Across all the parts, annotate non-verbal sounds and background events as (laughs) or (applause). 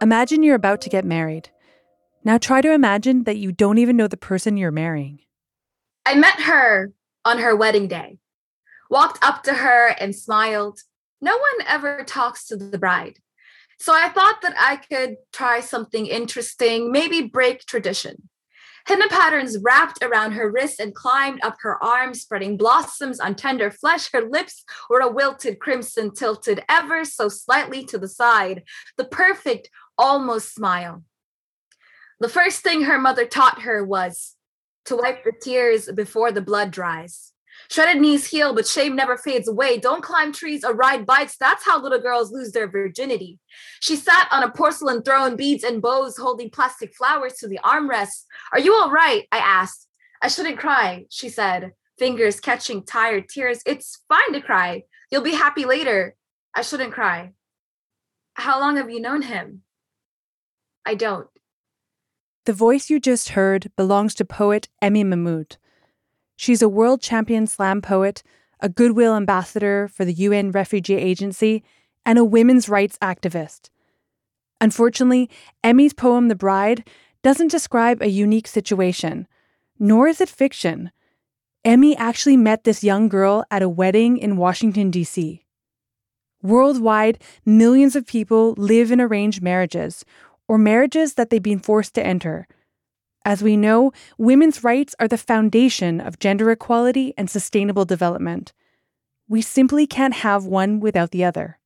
Imagine you're about to get married. Now try to imagine that you don't even know the person you're marrying. I met her on her wedding day, walked up to her and smiled. No one ever talks to the bride. So I thought that I could try something interesting, maybe break tradition. Henna patterns wrapped around her wrists and climbed up her arms, spreading blossoms on tender flesh. Her lips were a wilted crimson, tilted ever so slightly to the side, the perfect, almost smile. The first thing her mother taught her was to wipe the tears before the blood dries. Shredded knees heal, but shame never fades away. Don't climb trees or ride bikes. That's how little girls lose their virginity. She sat on a porcelain throne, beads and bows, holding plastic flowers to the armrests. Are you all right? I asked. I shouldn't cry, she said, fingers catching tired tears. It's fine to cry. You'll be happy later. I shouldn't cry. How long have you known him? I don't. The voice you just heard belongs to poet Emi Mahmoud. She's a world champion slam poet, a goodwill ambassador for the UN Refugee Agency, and a women's rights activist. Unfortunately, Emi's poem The Bride doesn't describe a unique situation, nor is it fiction. Emi actually met this young girl at a wedding in Washington, D.C. Worldwide, millions of people live in arranged marriages or marriages that they've been forced to enter. As we know, women's rights are the foundation of gender equality and sustainable development. We simply can't have one without the other.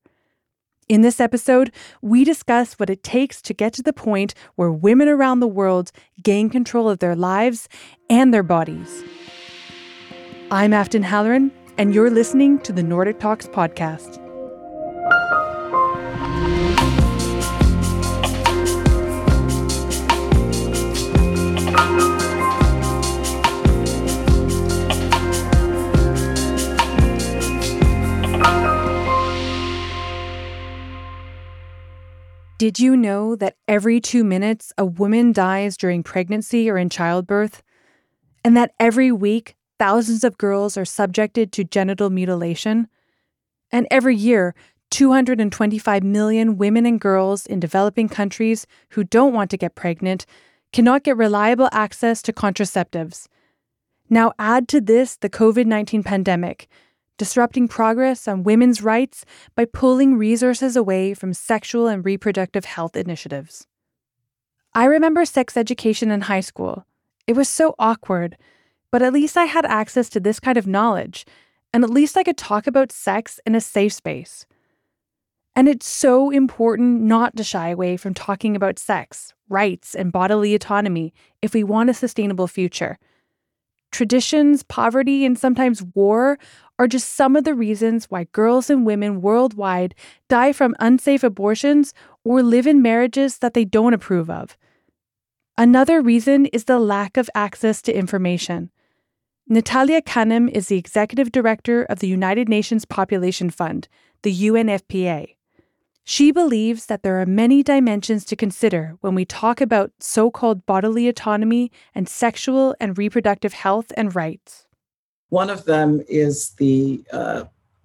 In this episode, we discuss what it takes to get to the point where women around the world gain control of their lives and their bodies. I'm Afton Halloran, and you're listening to the Nordic Talks podcast. Did you know that every two minutes a woman dies during pregnancy or in childbirth? And that every week thousands of girls are subjected to genital mutilation? And every year, 225 million women and girls in developing countries who don't want to get pregnant cannot get reliable access to contraceptives. Now, add to this the COVID 19 pandemic, disrupting progress on women's rights by pulling resources away from sexual and reproductive health initiatives. I remember sex education in high school. It was so awkward, but at least I had access to this kind of knowledge, and at least I could talk about sex in a safe space. And it's so important not to shy away from talking about sex, rights, and bodily autonomy if we want a sustainable future. Traditions, poverty, and sometimes war are just some of the reasons why girls and women worldwide die from unsafe abortions or live in marriages that they don't approve of. Another reason is the lack of access to information. Natalia Kanem is the executive director of the United Nations Population Fund, the UNFPA. She believes that there are many dimensions to consider when we talk about so called bodily autonomy and sexual and reproductive health and rights. One of them is the uh,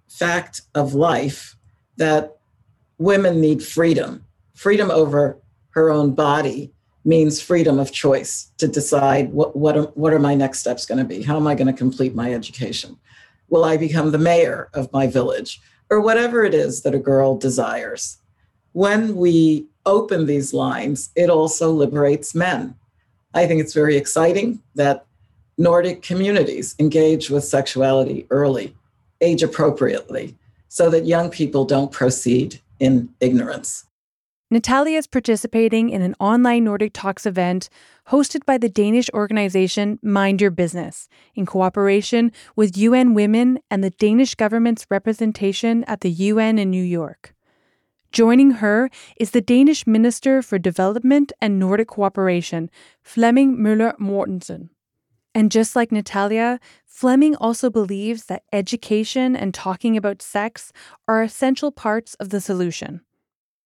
fact of life that women need freedom. Freedom over her own body means freedom of choice to decide what, what, are, what are my next steps going to be? How am I going to complete my education? Will I become the mayor of my village? Or whatever it is that a girl desires. When we open these lines, it also liberates men. I think it's very exciting that Nordic communities engage with sexuality early, age appropriately, so that young people don't proceed in ignorance. Natalia is participating in an online Nordic Talks event hosted by the Danish organization Mind Your Business in cooperation with UN Women and the Danish government's representation at the UN in New York. Joining her is the Danish Minister for Development and Nordic Cooperation, Flemming Møller Mortensen. And just like Natalia, Flemming also believes that education and talking about sex are essential parts of the solution.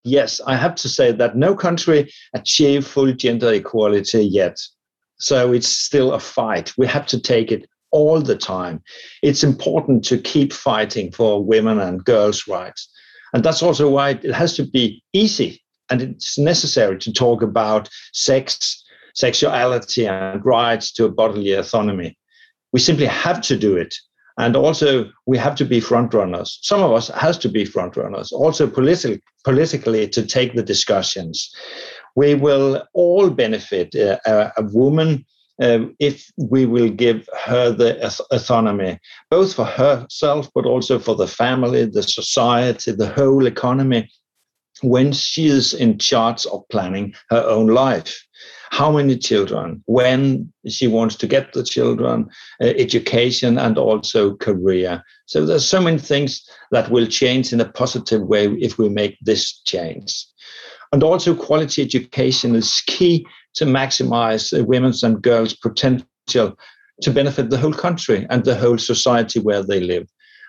Yes, I have to say that no country achieved full gender equality yet. So it's still a fight. We have to take it all the time. It's important to keep fighting for women and girls' rights. And that's also why it has to be easy and it's necessary to talk about sex, sexuality, and rights to a bodily autonomy. We simply have to do it. And also, we have to be front runners. Some of us has to be front runners. Also, politi- politically, to take the discussions. We will all benefit. Uh, a, a woman um, if we will give her the autonomy, both for herself, but also for the family, the society, the whole economy, when she is in charge of planning her own life. How many children, when she wants to get the children, uh, education, and also career. So there's so many things that will change in a positive way if we make this change. And also, quality education is key to maximize women's and girls' potential to benefit the whole country and the whole society where they live.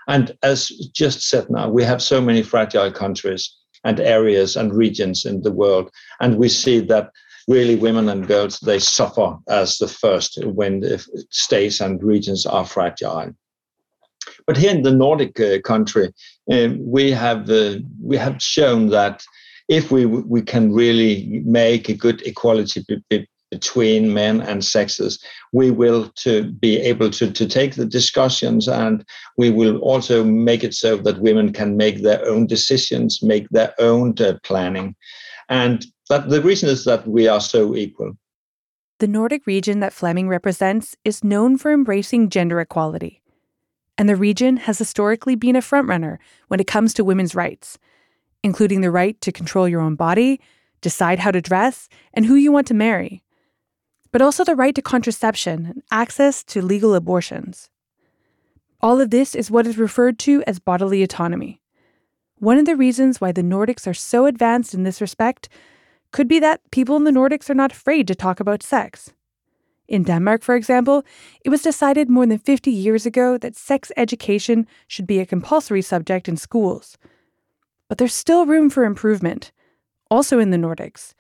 And as just said now, we have so many fragile countries and areas and regions in the world. And we see that really women and girls, they suffer as the first when the states and regions are fragile. But here in the Nordic uh, country, uh, we have uh, we have shown that if we we can really make a good equality be, be, between men and sexes, we will to be able to, to take the discussions and we will also make it so that women can make their own decisions, make their own uh, planning. And the reason is that we are so equal. The Nordic region that Flemming represents is known for embracing gender equality. And the region has historically been a frontrunner when it comes to women's rights including the right to control your own body, decide how to dress, and who you want to marry, but also the right to contraception and access to legal abortions. All of this is what is referred to as bodily autonomy. One of the reasons why the Nordics are so advanced in this respect could be that people in the Nordics are not afraid to talk about sex. In Denmark, for example, it was decided more than 50 years ago that sex education should be a compulsory subject in schools, but there's still room for improvement, also in the Nordics.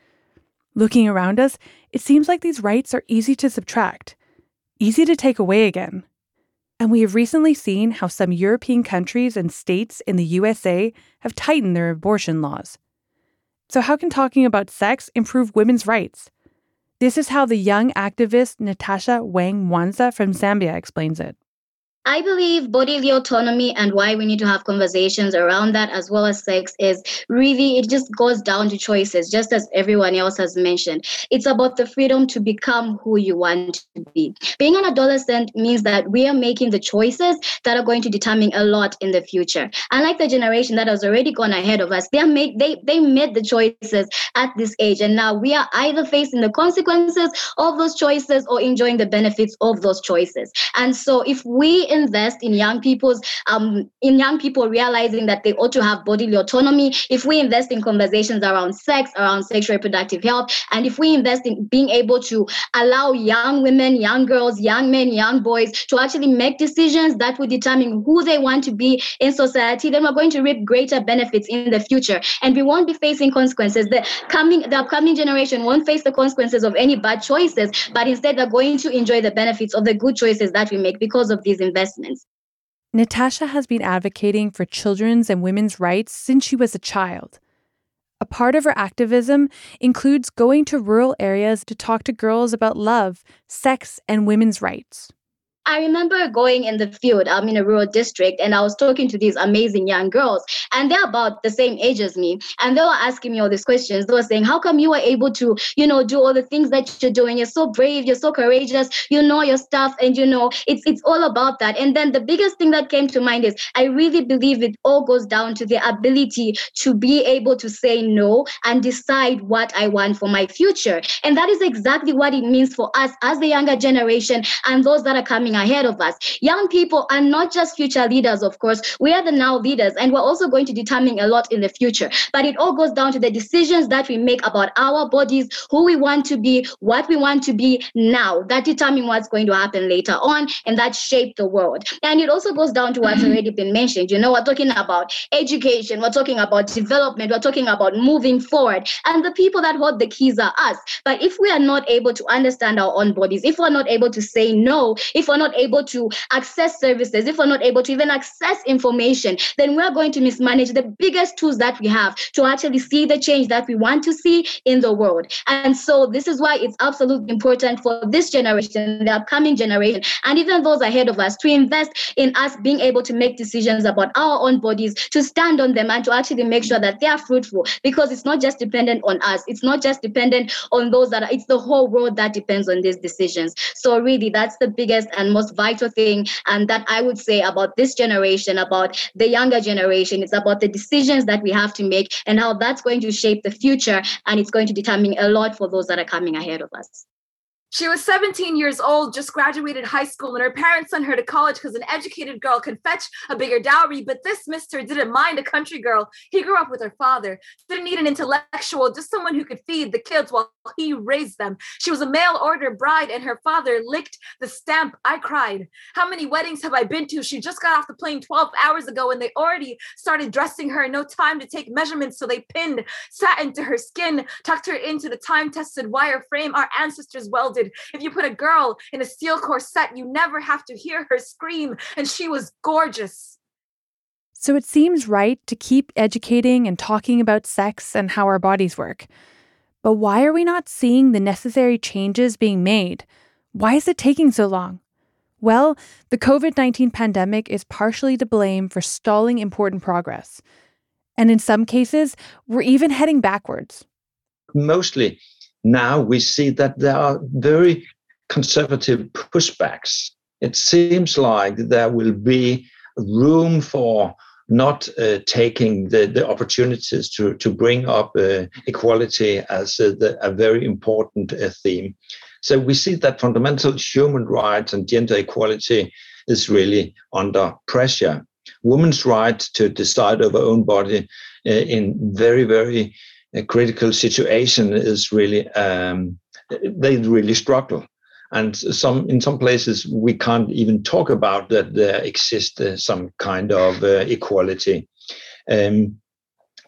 Looking around us, it seems like these rights are easy to subtract, easy to take away again. And we have recently seen how some European countries and states in the USA have tightened their abortion laws. So, how can talking about sex improve women's rights? This is how the young activist Natasha Wang Mwansa from Zambia explains it. I believe bodily autonomy and why we need to have conversations around that as well as sex is really, it just goes down to choices, just as everyone else has mentioned. It's about the freedom to become who you want to be. Being an adolescent means that we are making the choices that are going to determine a lot in the future. Unlike the generation that has already gone ahead of us, they are make, they, they made the choices at this age. And now we are either facing the consequences of those choices or enjoying the benefits of those choices. And so if we invest in young people's um, in young people realizing that they ought to have bodily autonomy, if we invest in conversations around sex, around sexual reproductive health, and if we invest in being able to allow young women, young girls, young men, young boys to actually make decisions that will determine who they want to be in society, then we're going to reap greater benefits in the future. And we won't be facing consequences. The coming the upcoming generation won't face the consequences of any bad choices, but instead they're going to enjoy the benefits of the good choices that we make because of these investments investments. Natasha has been advocating for children's and women's rights since she was a child. A part of her activism includes going to rural areas to talk to girls about love, sex, and women's rights. I remember going in the field. I'm in a rural district, and I was talking to these amazing young girls, and they're about the same age as me. And they were asking me all these questions. They were saying, "How come you were able to, you know, do all the things that you're doing? You're so brave. You're so courageous. You know your stuff, and you know it's it's all about that." And then the biggest thing that came to mind is I really believe it all goes down to the ability to be able to say no and decide what I want for my future. And that is exactly what it means for us as the younger generation and those that are coming coming ahead of us. Young people are not just future leaders, of course. We are the now leaders, and we're also going to determine a lot in the future. But it all goes down to the decisions that we make about our bodies, who we want to be, what we want to be now. That determine what's going to happen later on, and that shape the world. And it also goes down to what's mm-hmm. already been mentioned. You know, we're talking about education, we're talking about development, we're talking about moving forward. And the people that hold the keys are us. But if we are not able to understand our own bodies, if we're not able to say no, if we're not able to access services, if we're not able to even access information, then we're going to mismanage the biggest tools that we have to actually see the change that we want to see in the world. And so this is why it's absolutely important for this generation, the upcoming generation, and even those ahead of us to invest in us being able to make decisions about our own bodies, to stand on them and to actually make sure that they are fruitful because it's not just dependent on us. It's not just dependent on those that are, it's the whole world that depends on these decisions. So really that's the biggest and most vital thing. And that I would say about this generation, about the younger generation, it's about the decisions that we have to make and how that's going to shape the future. And it's going to determine a lot for those that are coming ahead of us. She was 17 years old, just graduated high school, and her parents sent her to college because an educated girl can fetch a bigger dowry. But this mister didn't mind a country girl. He grew up with her father, didn't need an intellectual, just someone who could feed the kids while he raised them. She was a mail order bride, and her father licked the stamp. I cried. How many weddings have I been to? She just got off the plane 12 hours ago, and they already started dressing her. No time to take measurements, so they pinned satin to her skin, tucked her into the time tested wire frame our ancestors welded if you put a girl in a steel corset, you never have to hear her scream. And she was gorgeous. So it seems right to keep educating and talking about sex and how our bodies work. But why are we not seeing the necessary changes being made? Why is it taking so long? Well, the COVID 19 pandemic is partially to blame for stalling important progress. And in some cases, we're even heading backwards. Mostly now we see that there are very conservative pushbacks. It seems like there will be room for not uh, taking the, the opportunities to, to bring up uh, equality as a, the, a very important uh, theme. So we see that fundamental human rights and gender equality is really under pressure. Women's right to decide over own body uh, in very, very a critical situation is really um, they really struggle. And some in some places we can't even talk about that there exists uh, some kind of uh, equality. Um,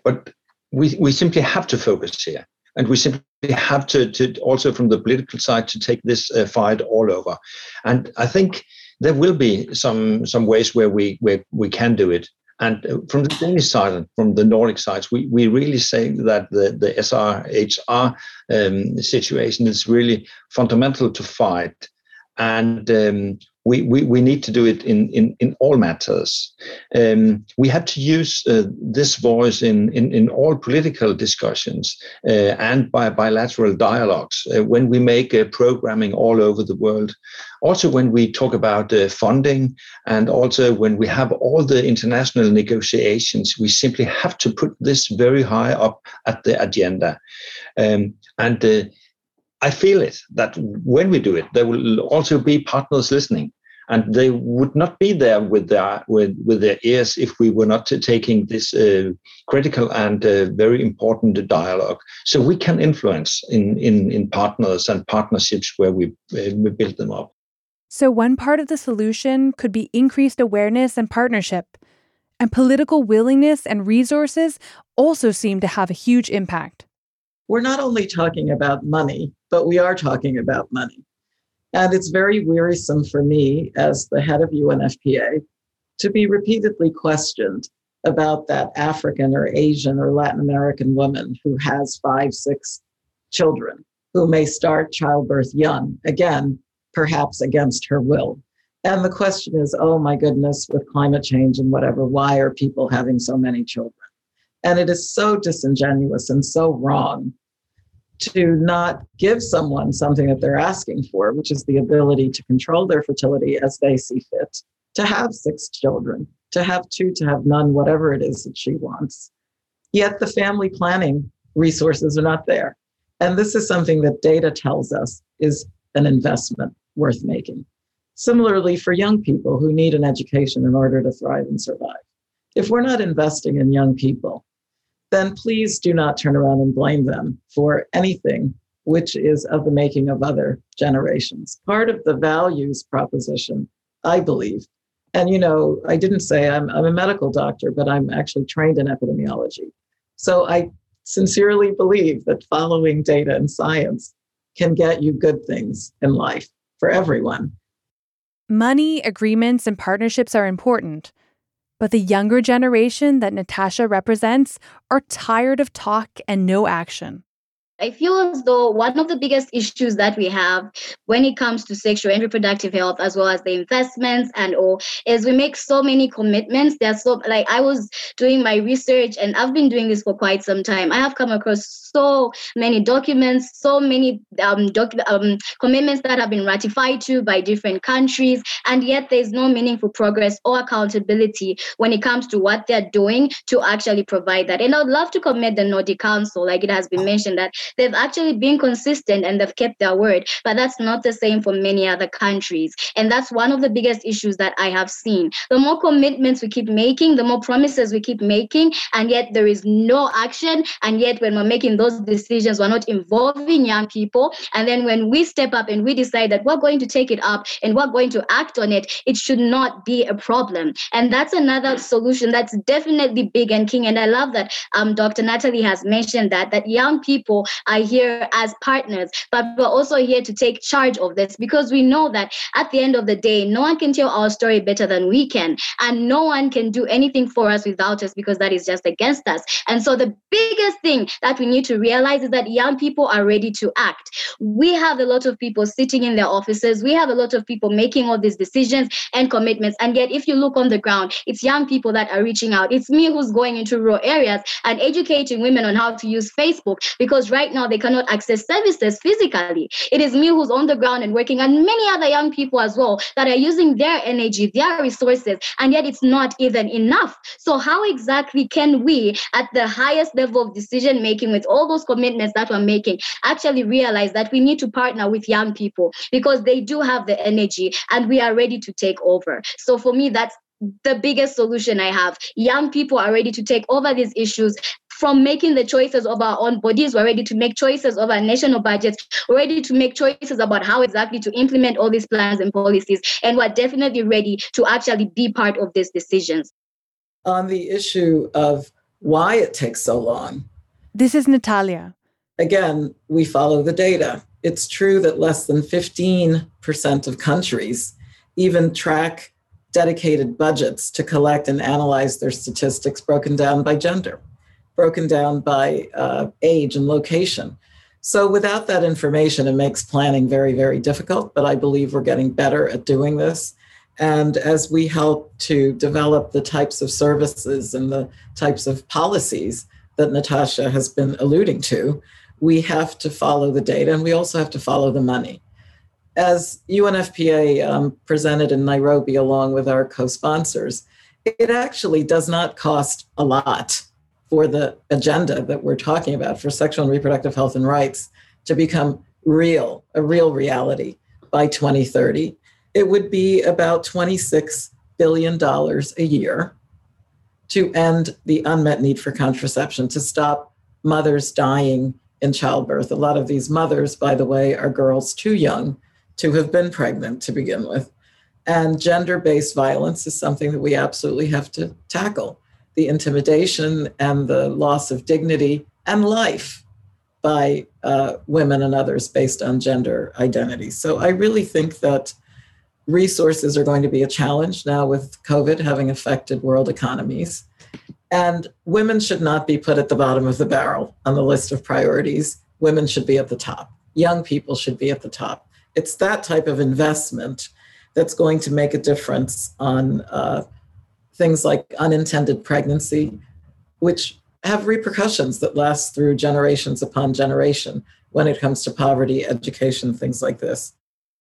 but we, we simply have to focus here. And we simply have to, to also from the political side to take this uh, fight all over. And i think there will be some some ways where we where we can do it and uh, from the Danish side, and from the Nordic sides, we, we really say that the, the SRHR um, situation is really fundamental to fight. And um, we, we, we need to do it in, in, in all matters. Um, we have to use uh, this voice in, in, in all political discussions uh, and by bilateral dialogues uh, when we make uh, programming all over the world. Also, when we talk about uh, funding and also when we have all the international negotiations, we simply have to put this very high up at the agenda. Um, and uh, I feel it that when we do it, there will also be partners listening, and they would not be there with their with, with their ears if we were not taking this uh, critical and uh, very important dialogue. So we can influence in in in partners and partnerships where we uh, we build them up. So one part of the solution could be increased awareness and partnership. And political willingness and resources also seem to have a huge impact we're not only talking about money, but we are talking about money. And it's very wearisome for me as the head of UNFPA to be repeatedly questioned about that African or Asian or Latin American woman who has five, six children, who may start childbirth young, again, perhaps against her will. And the question is, oh my goodness, with climate change and whatever, why are people having so many children? And it is so disingenuous and so wrong to not give someone something that they're asking for, which is the ability to control their fertility as they see fit, to have six children, to have two, to have none, whatever it is that she wants. Yet the family planning resources are not there. And this is something that data tells us is an investment worth making. Similarly, for young people who need an education in order to thrive and survive. If we're not investing in young people, then please do not turn around and blame them for anything which is of the making of other generations. Part of the values proposition, I believe, and you know, I didn't say I'm, I'm a medical doctor, but I'm actually trained in epidemiology. So I sincerely believe that following data and science can get you good things in life for everyone. Money, agreements, and partnerships are important. But the younger generation that Natasha represents are tired of talk and no action. I feel as though one of the biggest issues that we have when it comes to sexual and reproductive health, as well as the investments and all, is we make so many commitments. There's so like I was doing my research and I've been doing this for quite some time. I have come across so many documents, so many um, doc- um, commitments that have been ratified to by different countries, and yet there's no meaningful progress or accountability when it comes to what they're doing to actually provide that. And I'd love to commend the Nordic Council, like it has been mentioned, that they've actually been consistent and they've kept their word, but that's not the same for many other countries. And that's one of the biggest issues that I have seen. The more commitments we keep making, the more promises we keep making, and yet there is no action. And yet, when we're making those decisions, we're not involving young people. And then when we step up and we decide that we're going to take it up and we're going to act on it, it should not be a problem. And that's another solution that's definitely big and king. And I love that um, Dr. Natalie has mentioned that that young people are here as partners, but we're also here to take charge of this because we know that at the end of the day, no one can tell our story better than we can. And no one can do anything for us without us because that is just against us. And so the biggest thing that we need to realize is that young people are ready to act. We have a lot of people sitting in their offices. We have a lot of people making all these decisions and commitments. And yet, if you look on the ground, it's young people that are reaching out. It's me who's going into rural areas and educating women on how to use Facebook because right now they cannot access services physically. It is me who's on the ground and working, and many other young people as well that are using their energy, their resources, and yet it's not even enough. So, how exactly can we, at the highest level of decision making, with all those commitments that we're making, actually realize that we need to partner with young people because they do have the energy and we are ready to take over? So, for me, that's the biggest solution I have. Young people are ready to take over these issues from making the choices of our own bodies, we're ready to make choices of our national budgets, we're ready to make choices about how exactly to implement all these plans and policies, and we're definitely ready to actually be part of these decisions. On the issue of why it takes so long, this is Natalia. Again, we follow the data. It's true that less than 15% of countries even track dedicated budgets to collect and analyze their statistics broken down by gender broken down by uh, age and location. So without that information, it makes planning very, very difficult. But I believe we're getting better at doing this. And as we help to develop the types of services and the types of policies that Natasha has been alluding to, we have to follow the data and we also have to follow the money. As UNFPA um, presented in Nairobi along with our co sponsors, it actually does not cost a lot for the agenda that we're talking about for sexual and reproductive health and rights to become real, a real reality by 2030, it would be about $26 billion a year to end the unmet need for contraception, to stop mothers dying in childbirth. A lot of these mothers, by the way, are girls too young to have been pregnant to begin with. And gender based violence is something that we absolutely have to tackle the intimidation and the loss of dignity and life by uh, women and others based on gender identity. So I really think that resources are going to be a challenge now with COVID having affected world economies. And women should not be put at the bottom of the barrel on the list of priorities. Women should be at the top. Young people should be at the top. It's that type of investment that's going to make a difference on uh, things like unintended pregnancy, which have repercussions that last through generations upon generation when it comes to poverty, education, things like this.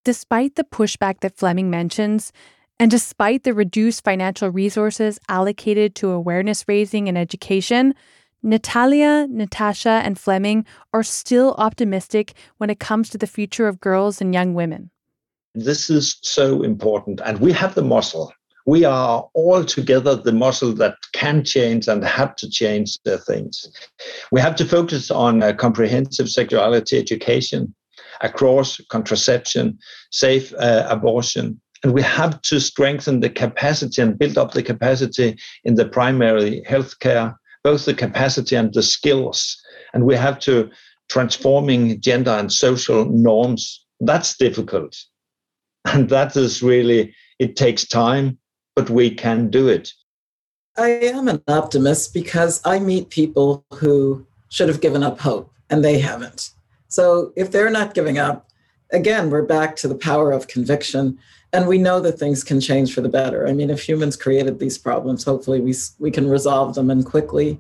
Despite the pushback that Flemming mentions, and despite the reduced financial resources allocated to awareness raising and education, Natalia, Natasha, and Flemming are still optimistic when it comes to the future of girls and young women. This is so important, and we have the muscle we are all together the muscle that can change and have to change the things. We have to focus on uh, comprehensive sexuality education across contraception, safe uh, abortion, and we have to strengthen the capacity and build up the capacity in the primary healthcare, both the capacity and the skills. And we have to transforming gender and social norms. That's difficult. And that is really It takes time, but we can do it. I am an optimist because I meet people who should have given up hope and they haven't. So if they're not giving up, again, we're back to the power of conviction. And we know that things can change for the better. I mean, if humans created these problems, hopefully we, we can resolve them and quickly.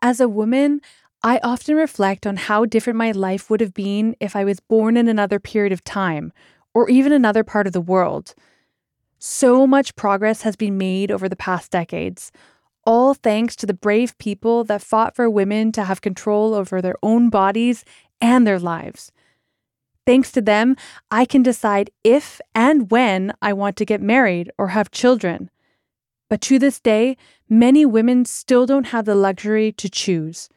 As a woman, I often reflect on how different my life would have been if I was born in another period of time or even another part of the world. So much progress has been made over the past decades, all thanks to the brave people that fought for women to have control over their own bodies and their lives. Thanks to them, I can decide if and when I want to get married or have children. But to this day, many women still don't have the luxury to choose.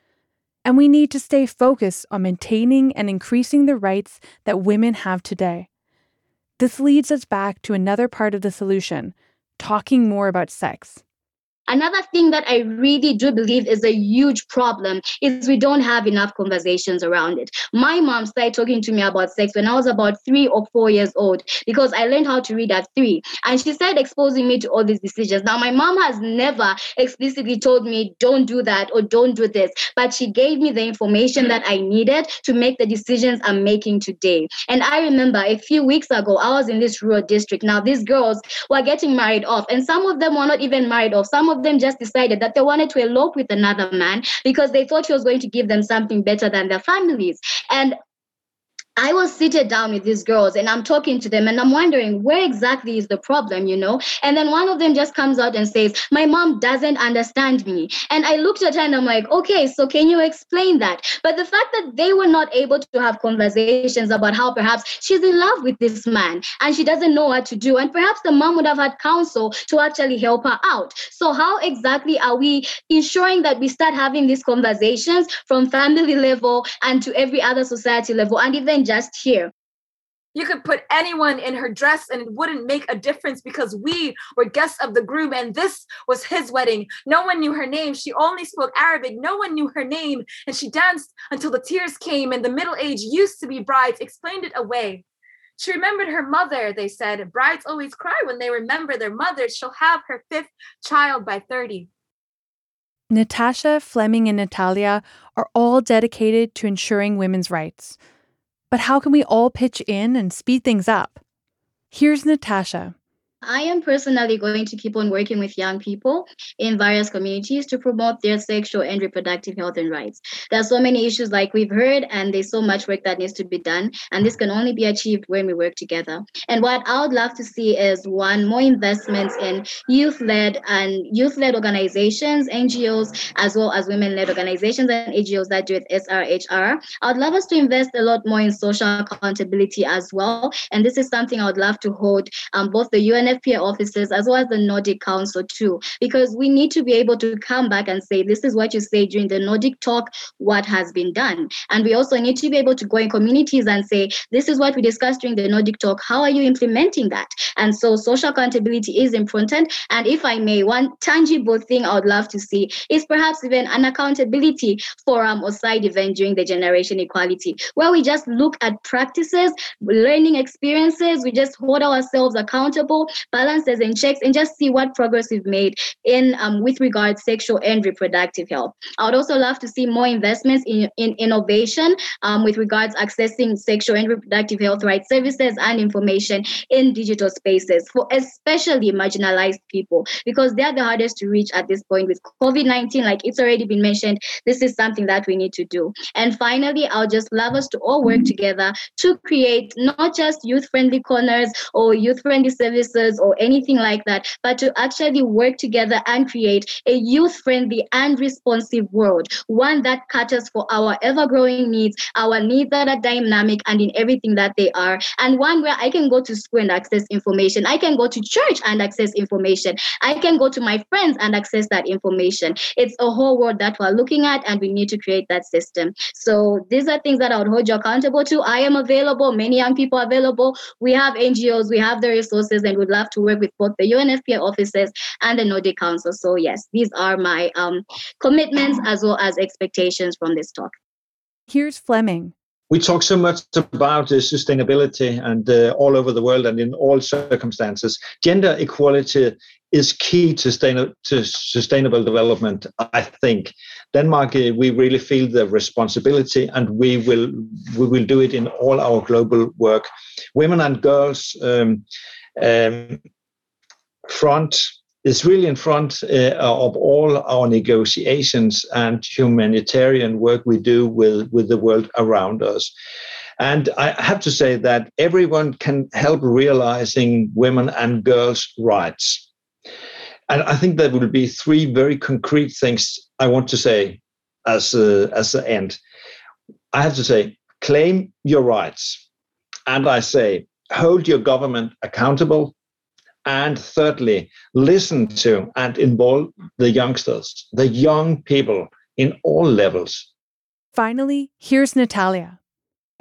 And we need to stay focused on maintaining and increasing the rights that women have today. This leads us back to another part of the solution talking more about sex. Another thing that I really do believe is a huge problem is we don't have enough conversations around it. My mom started talking to me about sex when I was about three or four years old because I learned how to read at three. And she started exposing me to all these decisions. Now, my mom has never explicitly told me, don't do that or don't do this, but she gave me the information that I needed to make the decisions I'm making today. And I remember a few weeks ago, I was in this rural district. Now, these girls were getting married off, and some of them were not even married off. Some of of them just decided that they wanted to elope with another man because they thought he was going to give them something better than their families. And I was seated down with these girls and I'm talking to them and I'm wondering where exactly is the problem, you know? And then one of them just comes out and says, My mom doesn't understand me. And I looked at her and I'm like, Okay, so can you explain that? But the fact that they were not able to have conversations about how perhaps she's in love with this man and she doesn't know what to do. And perhaps the mom would have had counsel to actually help her out. So, how exactly are we ensuring that we start having these conversations from family (laughs) level and to every other society level and even just here. You could put anyone in her dress and it wouldn't make a difference because we were guests of the groom and this was his wedding. No one knew her name. She only spoke Arabic. No one knew her name. And she danced until the tears came and the middle age used to be brides explained it away. She remembered her mother, they said. Brides always cry when they remember their mothers. She'll have her fifth child by 30. Natasha, Flemming, and Natalia are all dedicated to ensuring women's rights. But how can we all pitch in and speed things up? Here's Natasha. I am personally going to keep on working with young people in various communities to promote their sexual and reproductive health and rights. There are so many issues, like we've heard, and there's so much work that needs to be done. And this can only be achieved when we work together. And what I would love to see is one, more investments in youth led and youth led organizations, NGOs, as well as women led organizations and NGOs that do it SRHR. I would love us to invest a lot more in social accountability as well. And this is something I would love to hold um, both the UN NFPA officers as well as the Nordic Council too, because we need to be able to come back and say, this is what you say during the Nordic talk, what has been done. And we also need to be able to go in communities and say, this is what we discussed during the Nordic talk. How are you implementing that? And so social accountability is important. And if I may, one tangible thing I would love to see is perhaps even an accountability forum or side event during the generation equality, where we just look at practices, learning experiences, we just hold ourselves accountable balances and checks and just see what progress we've made in um, with regards sexual and reproductive health. I would also love to see more investments in, in innovation um, with regards accessing sexual and reproductive health rights services and information in digital spaces for especially marginalized people because they are the hardest to reach at this point with COVID-19. Like it's already been mentioned, this is something that we need to do. And finally, I'll just love us to all work together to create not just youth-friendly corners or youth-friendly services or anything like that, but to actually work together and create a youth friendly and responsive world, one that caters for our ever growing needs, our needs that are dynamic and in everything that they are, and one where I can go to school and access information. I can go to church and access information. I can go to my friends and access that information. It's a whole world that we're looking at, and we need to create that system. So these are things that I would hold you accountable to. I am available. Many young people are available. We have NGOs, we have the resources, and would love to work with both the UNFPA offices and the Nordic Council. So yes, these are my um, commitments as well as expectations from this talk. Here's Flemming. we talk so much about uh, sustainability and uh, all over the world and in all circumstances. Gender equality is key to, sustain- to sustainable development, I think. Denmark, uh, we really feel the responsibility and we will, we will do it in all our global work. Women and girls um, um, front is really in front uh, of all our negotiations and humanitarian work we do with, with the world around us. And I have to say that everyone can help realizing women and girls' rights. And I think there will be three very concrete things I want to say as a, as the end. I have to say, claim your rights. And I say, hold your government accountable and thirdly, listen to and involve the youngsters, the young people in all levels. Finally, here's Natalia.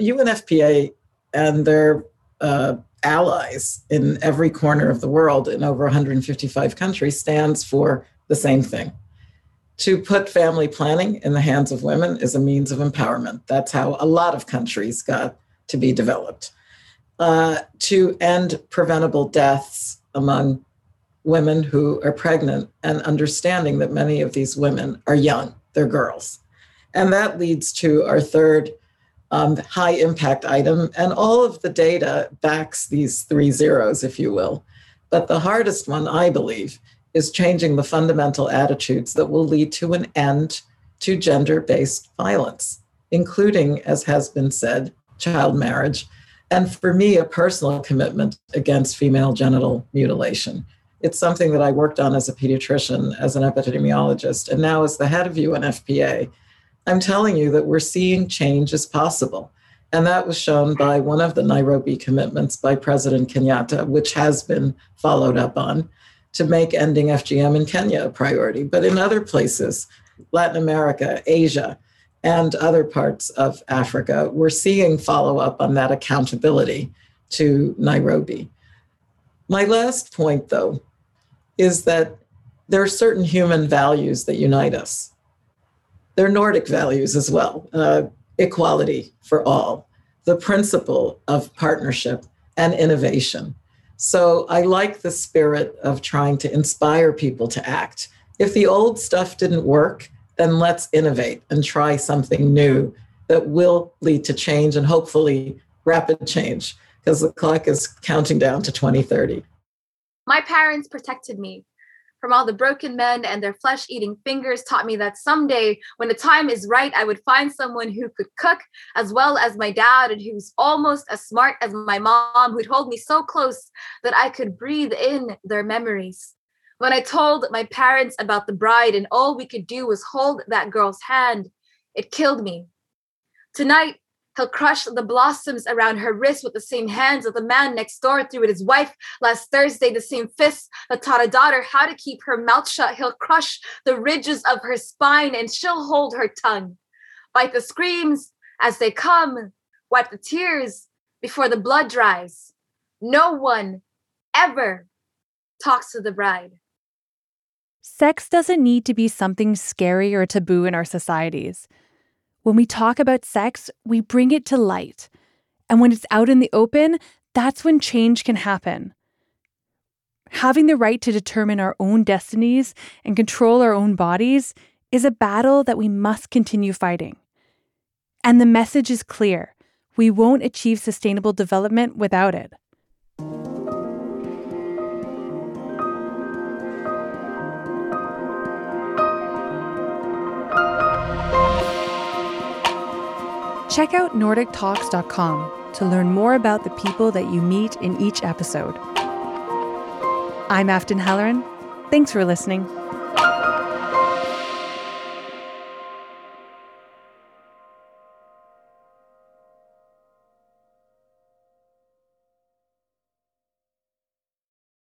UNFPA and their uh, allies in every corner of the world in over 155 countries stands for the same thing. To put family planning in the hands of women is a means of empowerment. That's how a lot of countries got to be developed. Uh, to end preventable deaths among women who are pregnant and understanding that many of these women are young, they're girls. And that leads to our third um, high impact item. And all of the data backs these three zeros, if you will. But the hardest one, I believe, is changing the fundamental attitudes that will lead to an end to gender based violence, including, as has been said, child marriage and for me, a personal commitment against female genital mutilation. It's something that I worked on as a pediatrician, as an epidemiologist, and now as the head of UNFPA. I'm telling you that we're seeing change is possible. And that was shown by one of the Nairobi commitments by President Kenyatta, which has been followed up on to make ending FGM in Kenya a priority. But in other places, Latin America, Asia, and other parts of Africa, we're seeing follow up on that accountability to Nairobi. My last point, though, is that there are certain human values that unite us. They're Nordic values as well uh, equality for all, the principle of partnership and innovation. So I like the spirit of trying to inspire people to act. If the old stuff didn't work, then let's innovate and try something new that will lead to change and hopefully rapid change because the clock is counting down to 2030. My parents protected me from all the broken men and their flesh eating fingers taught me that someday when the time is right i would find someone who could cook as well as my dad and who's almost as smart as my mom who'd hold me so close that i could breathe in their memories when I told my parents about the bride and all we could do was hold that girl's hand, it killed me. Tonight, he'll crush the blossoms around her wrist with the same hands that the man next door threw at his wife last Thursday, the same fists that taught a daughter how to keep her mouth shut. He'll crush the ridges of her spine and she'll hold her tongue. Bite the screams as they come, wipe the tears before the blood dries. No one ever talks to the bride. Sex doesn't need to be something scary or taboo in our societies. When we talk about sex, we bring it to light. And when it's out in the open, that's when change can happen. Having the right to determine our own destinies and control our own bodies is a battle that we must continue fighting. And the message is clear we won't achieve sustainable development without it. Check out NordicTalks.com to learn more about the people that you meet in each episode. I'm Afton Halloran. Thanks for listening.